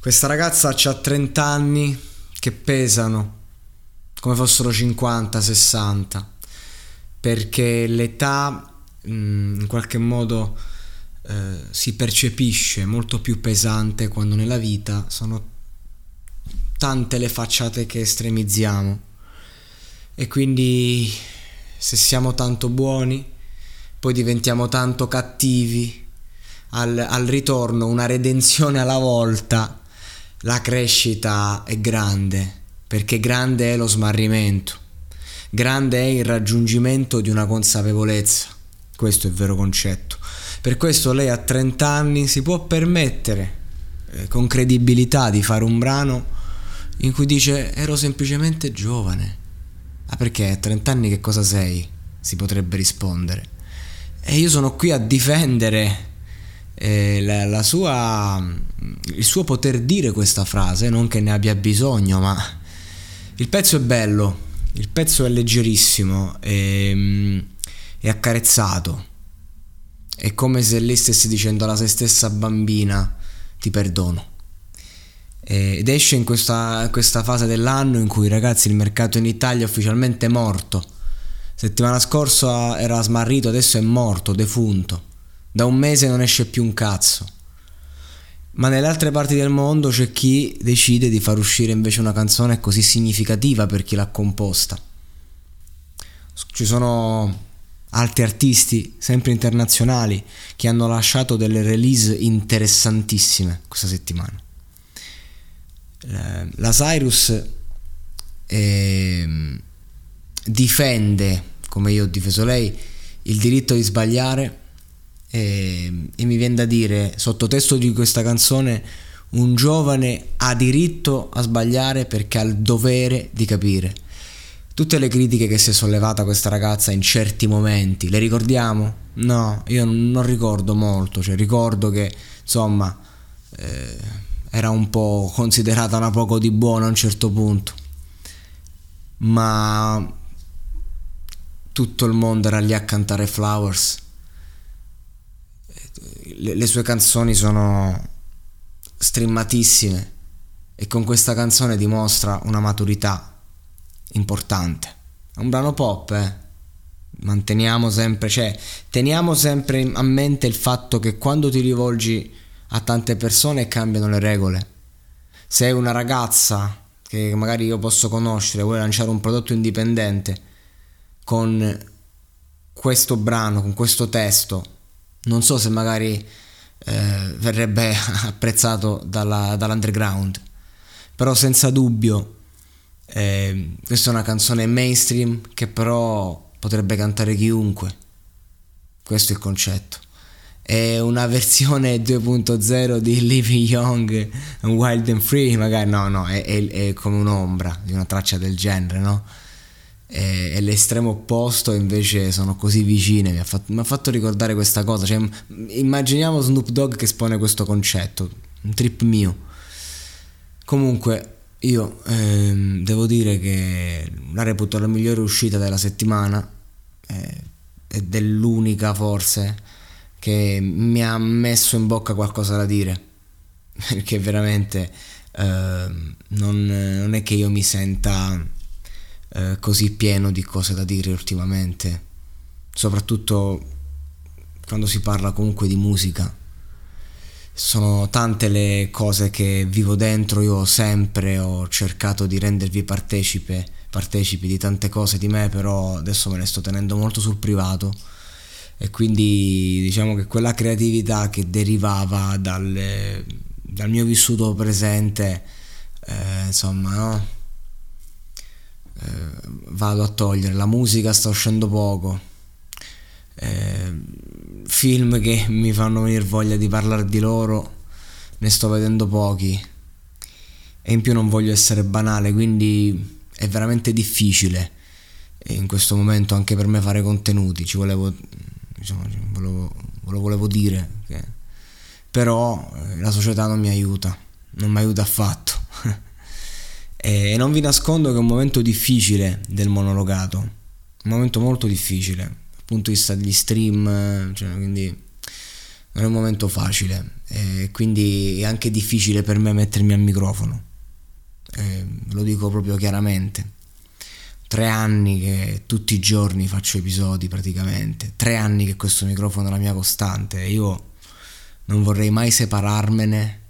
Questa ragazza ha 30 anni che pesano come fossero 50, 60, perché l'età in qualche modo eh, si percepisce molto più pesante quando nella vita sono tante le facciate che estremizziamo. E quindi se siamo tanto buoni poi diventiamo tanto cattivi al, al ritorno una redenzione alla volta la crescita è grande, perché grande è lo smarrimento, grande è il raggiungimento di una consapevolezza. Questo è il vero concetto. Per questo lei a 30 anni si può permettere eh, con credibilità di fare un brano in cui dice ero semplicemente giovane. Ah perché a 30 anni che cosa sei? Si potrebbe rispondere. E io sono qui a difendere eh, la, la sua, il suo poter dire questa frase, non che ne abbia bisogno, ma il pezzo è bello, il pezzo è leggerissimo, è, è accarezzato, è come se lei stesse dicendo alla se stessa bambina ti perdono. Ed esce in questa, questa fase dell'anno in cui ragazzi il mercato in Italia è ufficialmente morto. Settimana scorsa era smarrito, adesso è morto, defunto. Da un mese non esce più un cazzo. Ma nelle altre parti del mondo c'è chi decide di far uscire invece una canzone così significativa per chi l'ha composta. Ci sono altri artisti, sempre internazionali, che hanno lasciato delle release interessantissime questa settimana. La Cyrus eh, difende, come io ho difeso lei, il diritto di sbagliare e, e mi viene da dire, sottotesto di questa canzone, un giovane ha diritto a sbagliare perché ha il dovere di capire. Tutte le critiche che si è sollevata questa ragazza in certi momenti, le ricordiamo? No, io non ricordo molto, cioè ricordo che insomma eh, era un po' considerata una poco di buono a un certo punto, ma tutto il mondo era lì a cantare Flowers le, le sue canzoni sono streamatissime e con questa canzone dimostra una maturità importante. È un brano pop, eh. Manteniamo sempre, cioè, teniamo sempre a mente il fatto che quando ti rivolgi a tante persone cambiano le regole. Se una ragazza che magari io posso conoscere vuole lanciare un prodotto indipendente con questo brano, con questo testo, non so se magari eh, verrebbe apprezzato dalla, dall'underground, però senza dubbio eh, questa è una canzone mainstream che però potrebbe cantare chiunque, questo è il concetto. È una versione 2.0 di Living Young Wild and Free, magari no, no, è, è, è come un'ombra di una traccia del genere, no? E, e l'estremo opposto invece sono così vicine, mi ha fatto, mi ha fatto ricordare questa cosa, cioè, immaginiamo Snoop Dogg che espone questo concetto, un trip mio. Comunque, io ehm, devo dire che la reputo la migliore uscita della settimana eh, ed è l'unica forse che mi ha messo in bocca qualcosa da dire perché veramente eh, non, non, è che io mi senta eh, così pieno di cose da dire ultimamente. Soprattutto quando si parla comunque di musica. Sono tante le cose che vivo dentro, io sempre ho cercato di rendervi partecipe, partecipi di tante cose di me, però adesso me ne sto tenendo molto sul privato. E quindi diciamo che quella creatività che derivava dal, dal mio vissuto presente, eh, insomma, no? Eh, vado a togliere, la musica sta uscendo poco. Eh, film che mi fanno venire voglia di parlare di loro, ne sto vedendo pochi. E in più non voglio essere banale, quindi è veramente difficile in questo momento anche per me fare contenuti. Ci volevo, diciamo, ve lo volevo dire. Che... Però eh, la società non mi aiuta, non mi aiuta affatto. e non vi nascondo che è un momento difficile del monologato, un momento molto difficile punto di vista degli stream, cioè, quindi non è un momento facile e quindi è anche difficile per me mettermi al microfono, e lo dico proprio chiaramente. Tre anni che tutti i giorni faccio episodi praticamente, tre anni che questo microfono è la mia costante io non vorrei mai separarmene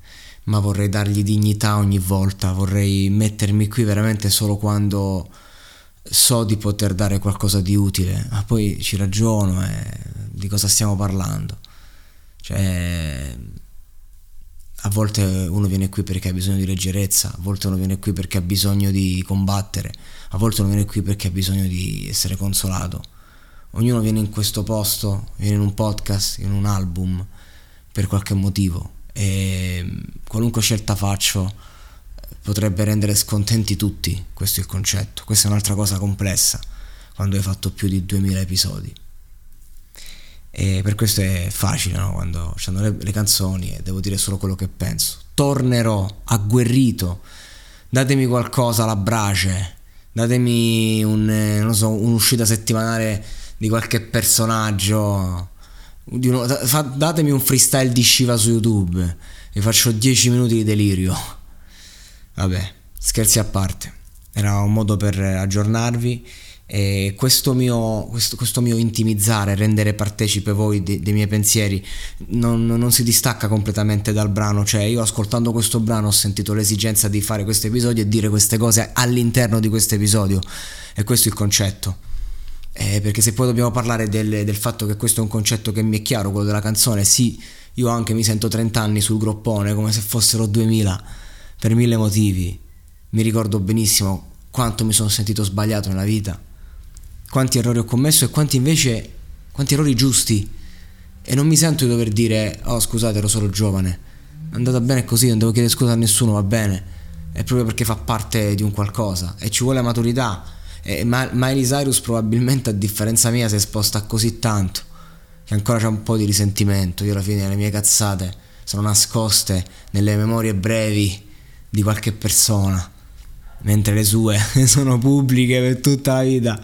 ma vorrei dargli dignità ogni volta, vorrei mettermi qui veramente solo quando so di poter dare qualcosa di utile, ma poi ci ragiono e di cosa stiamo parlando. Cioè, a volte uno viene qui perché ha bisogno di leggerezza, a volte uno viene qui perché ha bisogno di combattere, a volte uno viene qui perché ha bisogno di essere consolato. Ognuno viene in questo posto, viene in un podcast, in un album, per qualche motivo. E qualunque scelta faccio, potrebbe rendere scontenti tutti, questo è il concetto. Questa è un'altra cosa complessa quando hai fatto più di 2000 episodi. E per questo è facile, no? Quando c'hanno le, le canzoni e devo dire solo quello che penso. Tornerò agguerrito, datemi qualcosa alla brace, datemi un, so, un'uscita settimanale di qualche personaggio, uno, datemi un freestyle di Shiva su YouTube, vi faccio 10 minuti di delirio. Vabbè, scherzi a parte, era un modo per aggiornarvi. E questo mio, questo, questo mio intimizzare, rendere partecipe voi dei, dei miei pensieri non, non, si distacca completamente dal brano, cioè io ascoltando questo brano ho sentito l'esigenza di fare questo episodio e dire queste cose all'interno di questo episodio. E questo è il concetto. Eh, perché se poi dobbiamo parlare del, del fatto che questo è un concetto che mi è chiaro, quello della canzone, sì, io anche mi sento 30 anni sul groppone come se fossero 2000 per mille motivi. Mi ricordo benissimo quanto mi sono sentito sbagliato nella vita, quanti errori ho commesso e quanti invece, quanti errori giusti. E non mi sento di dover dire, oh scusate ero solo giovane, è andata bene così, non devo chiedere scusa a nessuno, va bene. È proprio perché fa parte di un qualcosa e ci vuole maturità. E Miley Cyrus probabilmente a differenza mia si è esposta così tanto che ancora c'è un po' di risentimento. Io alla fine le mie cazzate sono nascoste nelle memorie brevi di qualche persona, mentre le sue sono pubbliche per tutta la vita,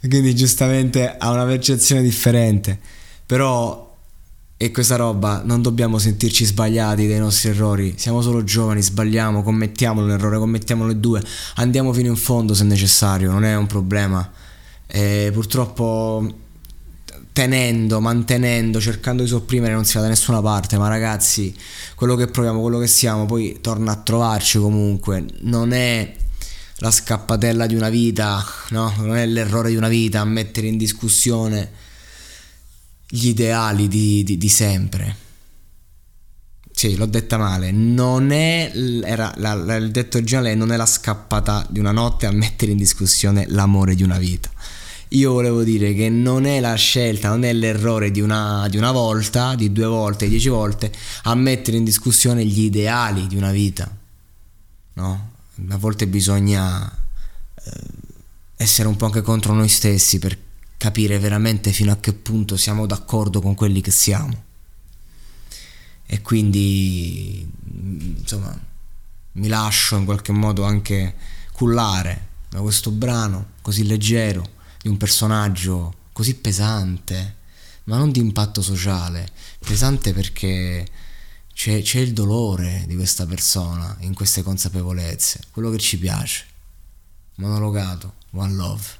quindi giustamente ha una percezione differente. Però e questa roba non dobbiamo sentirci sbagliati dai nostri errori, siamo solo giovani, sbagliamo, commettiamo l'errore, commettiamo le due, andiamo fino in fondo se necessario, non è un problema. E purtroppo tenendo, mantenendo, cercando di sopprimere non si va da nessuna parte, ma ragazzi, quello che proviamo, quello che siamo, poi torna a trovarci comunque, non è la scappatella di una vita, no? Non è l'errore di una vita a mettere in discussione gli ideali di, di, di sempre. Sì, l'ho detta male. Non è. Era, la, la, il detto originale non è la scappata di una notte a mettere in discussione l'amore di una vita. Io volevo dire che non è la scelta, non è l'errore di una, di una volta, di due volte, di dieci volte, a mettere in discussione gli ideali di una vita. No? A volte bisogna eh, essere un po' anche contro noi stessi per capire veramente fino a che punto siamo d'accordo con quelli che siamo. e quindi insomma mi lascio in qualche modo anche cullare da questo brano così leggero di un personaggio così pesante ma non di impatto sociale pesante perché c'è, c'è il dolore di questa persona in queste consapevolezze quello che ci piace monologato one love